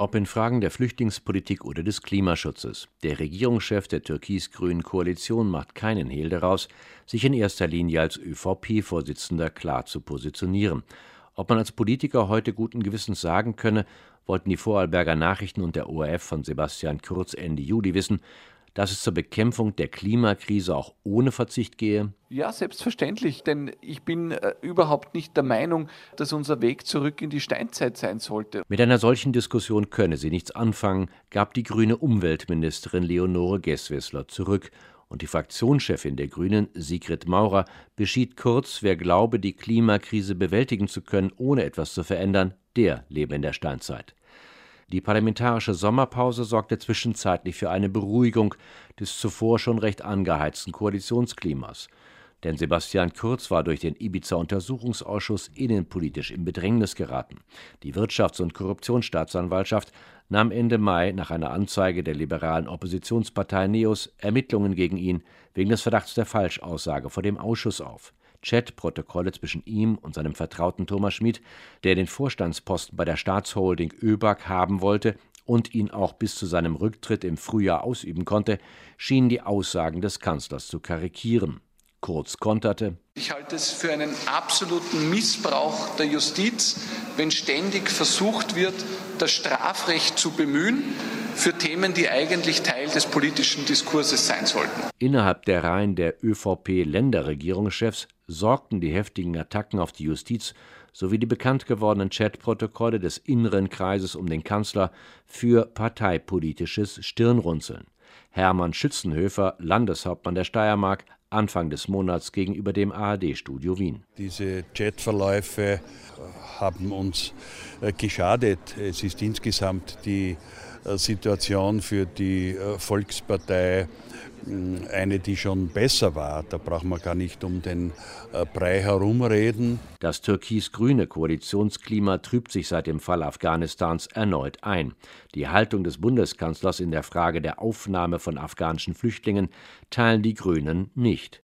ob in Fragen der Flüchtlingspolitik oder des Klimaschutzes. Der Regierungschef der türkis-grünen Koalition macht keinen Hehl daraus, sich in erster Linie als ÖVP-Vorsitzender klar zu positionieren. Ob man als Politiker heute guten Gewissens sagen könne, wollten die Vorarlberger Nachrichten und der ORF von Sebastian Kurz Ende Juli wissen, dass es zur Bekämpfung der Klimakrise auch ohne Verzicht gehe? Ja, selbstverständlich, denn ich bin äh, überhaupt nicht der Meinung, dass unser Weg zurück in die Steinzeit sein sollte. Mit einer solchen Diskussion könne sie nichts anfangen, gab die grüne Umweltministerin Leonore Gesswessler zurück. Und die Fraktionschefin der Grünen, Sigrid Maurer, beschied kurz, wer glaube, die Klimakrise bewältigen zu können, ohne etwas zu verändern, der lebe in der Steinzeit. Die parlamentarische Sommerpause sorgte zwischenzeitlich für eine Beruhigung des zuvor schon recht angeheizten Koalitionsklimas. Denn Sebastian Kurz war durch den Ibiza-Untersuchungsausschuss innenpolitisch in Bedrängnis geraten. Die Wirtschafts- und Korruptionsstaatsanwaltschaft nahm Ende Mai nach einer Anzeige der liberalen Oppositionspartei NEOS Ermittlungen gegen ihn wegen des Verdachts der Falschaussage vor dem Ausschuss auf. Chatprotokolle zwischen ihm und seinem Vertrauten Thomas Schmid, der den Vorstandsposten bei der Staatsholding ÖBAG haben wollte und ihn auch bis zu seinem Rücktritt im Frühjahr ausüben konnte, schienen die Aussagen des Kanzlers zu karikieren. Kurz konterte Ich halte es für einen absoluten Missbrauch der Justiz, wenn ständig versucht wird, das Strafrecht zu bemühen für Themen, die eigentlich Teil des politischen Diskurses sein sollten. Innerhalb der Reihen der ÖVP-Länderregierungschefs sorgten die heftigen Attacken auf die Justiz sowie die bekannt gewordenen Chatprotokolle des inneren Kreises um den Kanzler für parteipolitisches Stirnrunzeln. Hermann Schützenhöfer, Landeshauptmann der Steiermark, Anfang des Monats gegenüber dem ARD-Studio Wien. Diese Chatverläufe haben uns äh, geschadet. Es ist insgesamt die äh, Situation für die äh, Volkspartei eine, die schon besser war. Da braucht man gar nicht um den Brei herumreden. Das türkis-grüne Koalitionsklima trübt sich seit dem Fall Afghanistans erneut ein. Die Haltung des Bundeskanzlers in der Frage der Aufnahme von afghanischen Flüchtlingen teilen die Grünen nicht.